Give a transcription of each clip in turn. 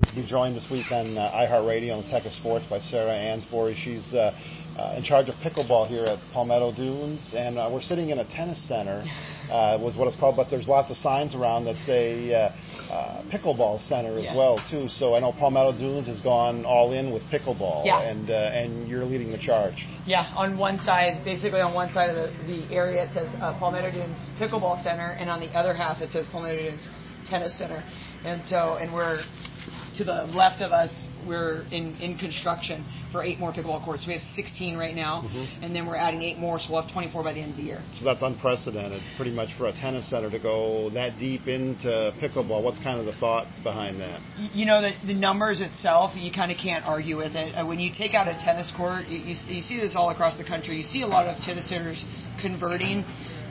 be joined this week on uh, iHeartRadio on the Tech of Sports by Sarah Ansboury. She's uh, uh, in charge of pickleball here at Palmetto Dunes, and uh, we're sitting in a tennis center, uh, was what it's called, but there's lots of signs around that say uh, uh, pickleball center as Yeah. well too. So I know Palmetto Dunes has gone all in with pickleball, Yeah. and uh, and you're leading the charge. Yeah, on one side, basically on one side of the, the area, it says uh, Palmetto Dunes Pickleball Center, and on the other half, it says Palmetto Dunes Tennis Center. And so, and we're to the left of us, we're in, in construction for eight more pickleball courts. We have 16 right now, and then we're adding eight more, so we'll have 24 by the end of the year. So that's unprecedented, pretty much for a tennis center to go that deep into pickleball. What's kind of the thought behind that? You know, the, the numbers itself, you kind of can't argue with it. Uh, When you take out a tennis court, you, you, you see this all across the country. You see a lot of tennis centers converting,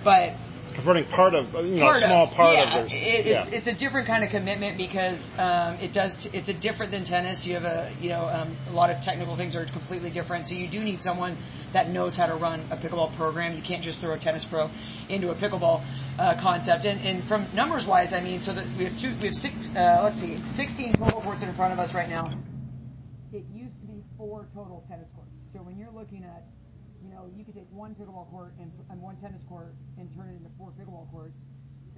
but Converting part of, you know, part a small of, part yeah, of their, it, yeah. it's, it's a different kind of commitment because um, it does it's a different than tennis. You have a you know um, a lot of technical things are completely different. So you do need someone that knows how to run a pickleball program. You can't just throw a tennis pro into a pickleball uh, concept. And, and from numbers wise, I mean, so that we have two we have six uh, let's see 16 total courts in front of us right now. It used to be four total tennis courts. So when you're looking at you know, you could take one pickleball court and, and one tennis court and turn it into four pickleball courts.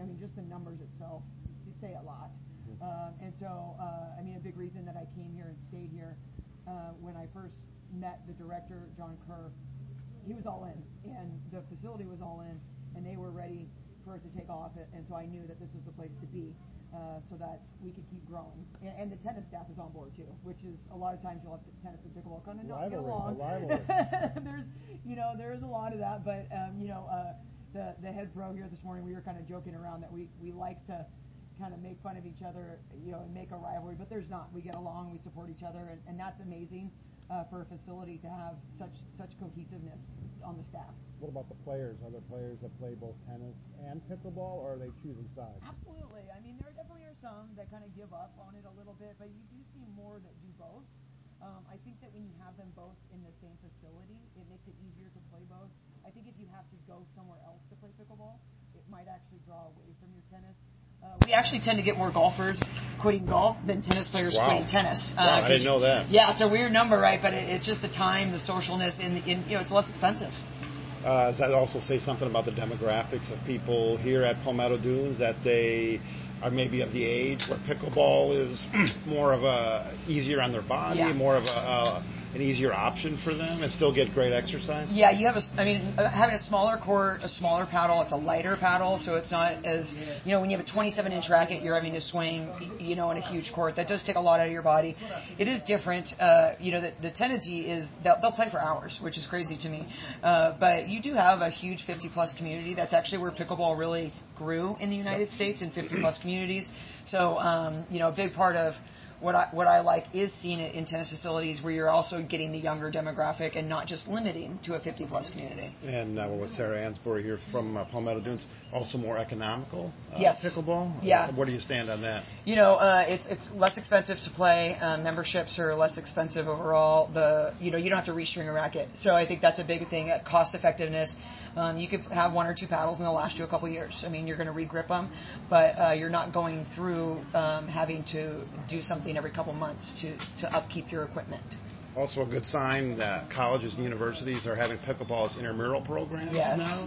I mean, just the numbers itself, you say a lot. Um, and so, uh, I mean, a big reason that I came here and stayed here uh, when I first met the director, John Kerr, he was all in, and the facility was all in, and they were ready for it to take off. And so I knew that this was the place to be, uh, so that we could keep growing. And, and the tennis staff is on board too, which is a lot of times you'll have tennis and pickleball kind of not get along. There's, you know, there is a lot of that, but um, you know, uh, the the head pro here this morning, we were kind of joking around that we we like to kind of make fun of each other, you know, and make a rivalry, but there's not. We get along, we support each other, and, and that's amazing uh, for a facility to have such such cohesiveness on the staff. What about the players? Are there players that play both tennis and pickleball, or are they choosing sides? Absolutely. I mean, there definitely are some that kind of give up on it a little bit, but you do see more that do both. Um, I think that when you have them both in the same facility, it makes it easier to play both. I think if you have to go somewhere else to play pickleball, it might actually draw away from your tennis. Uh, we actually tend to get more golfers quitting golf than tennis players Wow. quitting tennis. Uh, Wow, I didn't know that. Yeah, it's a weird number, right? But it, it's just the time, the socialness, and, and you know, it's less expensive. Uh, does that also say something about the demographics of people here at Palmetto Dunes that they are maybe of the age where pickleball is more of a easier on their body, Yeah. more of a, uh, an easier option for them, and still get great exercise? Yeah, you have a. I mean, uh, having a smaller court, a smaller paddle. It's a lighter paddle, so it's not as you know when you have a 27 inch racket, you're having to swing, you know, in a huge court. That does take a lot out of your body. It is different. Uh, you know, the, the tendency is they'll, they'll play for hours, which is crazy to me. Uh, but you do have a huge 50 plus community. That's actually where pickleball really grew in the United States in 50 plus communities. So, um, you know, a big part of what I what I like is seeing it in tennis facilities where you're also getting the younger demographic and not just limiting to a 50 plus community. And uh, we're with Sarah Ansboury here from uh, Palmetto Dunes. Also more economical. Uh, Yes. Pickleball. Yeah. Where do you stand on that? You know, uh, it's it's less expensive to play. Um, memberships are less expensive overall. The you know you don't have to restring a racket, so I think that's a big thing. Uh, cost effectiveness. Um, you could have one or two paddles and they'll last you a couple years. I mean, you're going to regrip them, but uh, you're not going through um, having to do something every couple months to to upkeep your equipment. Also, a good sign that colleges and universities are having pickleball as intramural programs Yes. now.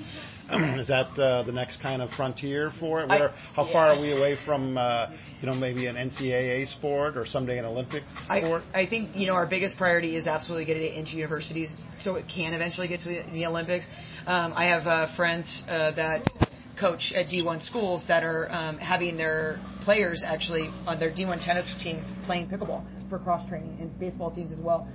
Is that uh, the next kind of frontier for it? I- Where, how far are we away from, uh, you know, maybe an NCAA sport or someday an Olympic sport? I, I think you know our biggest priority is absolutely getting it into universities so it can eventually get to the, the Olympics. Um, I have uh, friends uh, that coach at D1 schools that are um, having their players actually on their D1 tennis teams playing pickleball for cross training and baseball teams as well.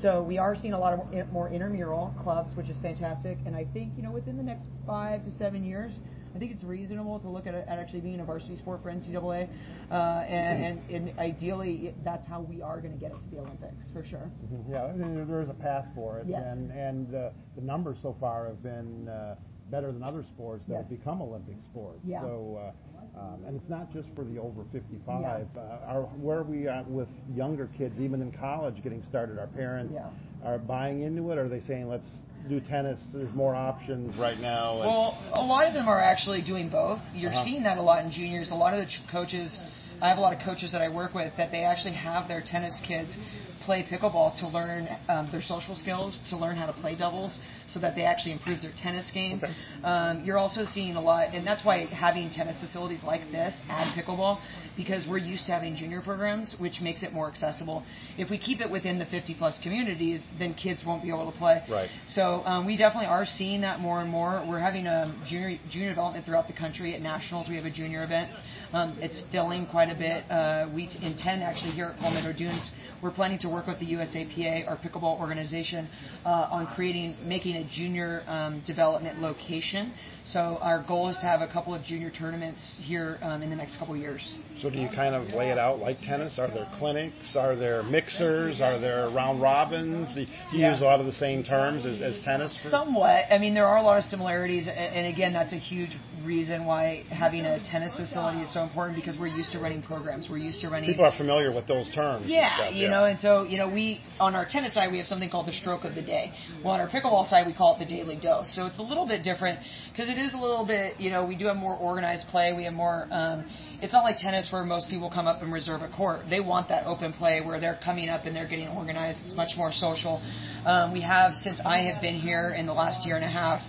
So we are seeing a lot of more- intramural clubs, which is fantastic. And I think you know within the next five to seven years, I think it's reasonable to look at, at actually being a varsity sport for NCAA, uh, and, and, and ideally that's how we are going to get it to the Olympics for sure. Yeah, I mean, there is a path for it, Yes. and and uh, the numbers so far have been uh, better than other sports that Yes. have become Olympic sports. Yeah. So, uh, um, and it's not just for the over 55. Yeah. Uh, are, where are we at with younger kids, even in college, getting started? Our parents Yeah. are buying into it. Or are they saying, let's do tennis? There's more options right now. and- Well, a lot of them are actually doing both. You're Uh-huh. seeing that a lot in juniors. A lot of the ch- coaches I have a lot of coaches that I work with that they actually have their tennis kids play pickleball to learn um, their social skills, to learn how to play doubles, so that they actually improve their tennis game. Okay. Um, you're also seeing a lot, and that's why having tennis facilities like this add pickleball because we're used to having junior programs, which makes it more accessible. If we keep it within the 50 plus communities, then kids won't be able to play. Right. So um, we definitely are seeing that more and more. We're having a junior junior development throughout the country. At nationals, we have a junior event. Um, it's filling quite a bit. Uh, we intend actually here at Palmetto Dunes, we're planning to work with the USAPA, our pickleball organization, uh, on creating, making a junior um, development location. So our goal is to have a couple of junior tournaments here um, in the next couple of years. So do you kind of lay it out like tennis? Are there clinics? Are there mixers? Are there round robins? Do you yeah. use a lot of the same terms as, as tennis? For? Somewhat. I mean, there are a lot of similarities, and again, that's a huge reason why having a tennis facility is so important because we're used to running programs. We're used to running. People are familiar with those terms. Yeah, stuff, you yeah. know, and so you know, we on our tennis side we have something called the stroke of the day. Well, on our pickleball side we call it the daily dose. So it's a little bit different because it is a little bit, you know, we do have more organized play. We have more. Um, it's not like tennis where most people come up and reserve a court. They want that open play where they're coming up and they're getting organized. It's much more social. Um, we have since I have been here in the last year and a half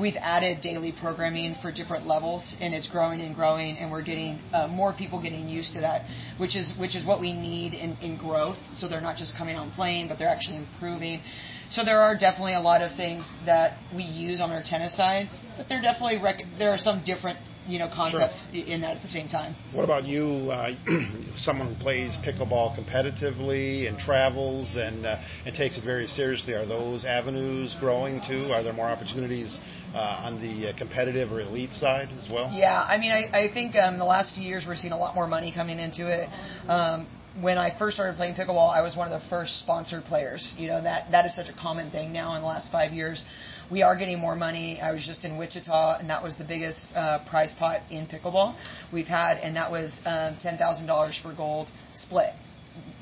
we've added daily programming for different levels, and it's growing and growing, and we're getting uh, more people getting used to that, which is which is what we need in, growth. So they're not just coming on playing, but they're actually improving. So there are definitely a lot of things that we use on our tennis side, but there definitely there are some different you know concepts sure. in that at the same time. What about you? Uh, someone who plays pickleball competitively and travels and uh, and takes it very seriously. Are those avenues growing too? Are there more opportunities uh, on the uh, competitive or elite side as well? Yeah, I mean, I, I think um, the last few years we're seeing a lot more money coming into it. Um, when I first started playing pickleball, I was one of the first sponsored players. You know that that is such a common thing now in the last five years. We are getting more money. I was just in Wichita, and that was the biggest uh, prize pot in pickleball we've had, and that was um, ten thousand dollars for gold split.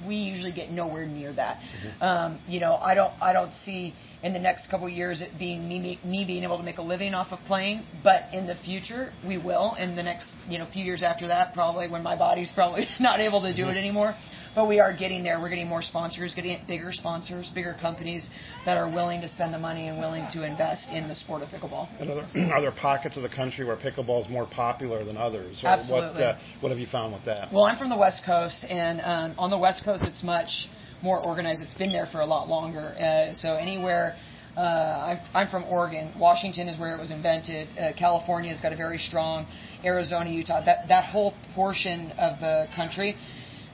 We usually get nowhere near that. Mm-hmm. Um, you know, I don't I don't see in the next couple of years it being me, me being able to make a living off of playing. But in the future, we will. In the next you know few years after that, probably when my body's probably not able to do it anymore. But we are getting there. We're getting more sponsors, getting bigger sponsors, bigger companies that are willing to spend the money and willing to invest in the sport of pickleball. And are there, are there pockets of the country where pickleball is more popular than others? Absolutely. What, uh, what have you found with that? Well, I'm from the West Coast, and um, on the West Coast, it's much more organized. It's been there for a lot longer. Uh, so anywhere. Uh, I'm, I'm from Oregon. Washington is where it was invented. Uh, California's got a very strong. Arizona, Utah. That that whole portion of the country.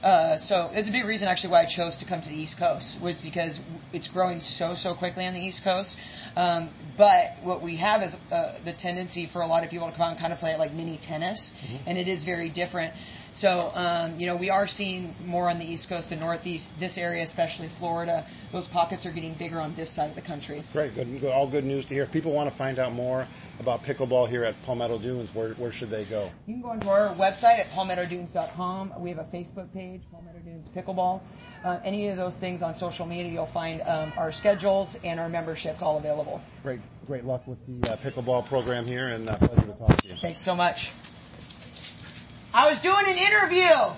Uh, so it's a big reason actually why I chose to come to the East Coast was because it's growing so so quickly on the East Coast. Um, but what we have is uh, the tendency for a lot of people to come out and kind of play it like mini tennis, mm-hmm. and it is very different. So, um, you know, we are seeing more on the East Coast, the Northeast, this area, especially Florida. Those pockets are getting bigger on this side of the country. Great, good, all good news to hear. If people want to find out more about pickleball here at Palmetto Dunes, where, where should they go? You can go onto our website at palmettodunes.com. We have a Facebook page, Palmetto Dunes Pickleball. Uh, any of those things on social media, you'll find um, our schedules and our memberships all available. Great, great luck with the uh, pickleball program here, and uh, pleasure to talk to you. Thanks so much. I was doing an interview.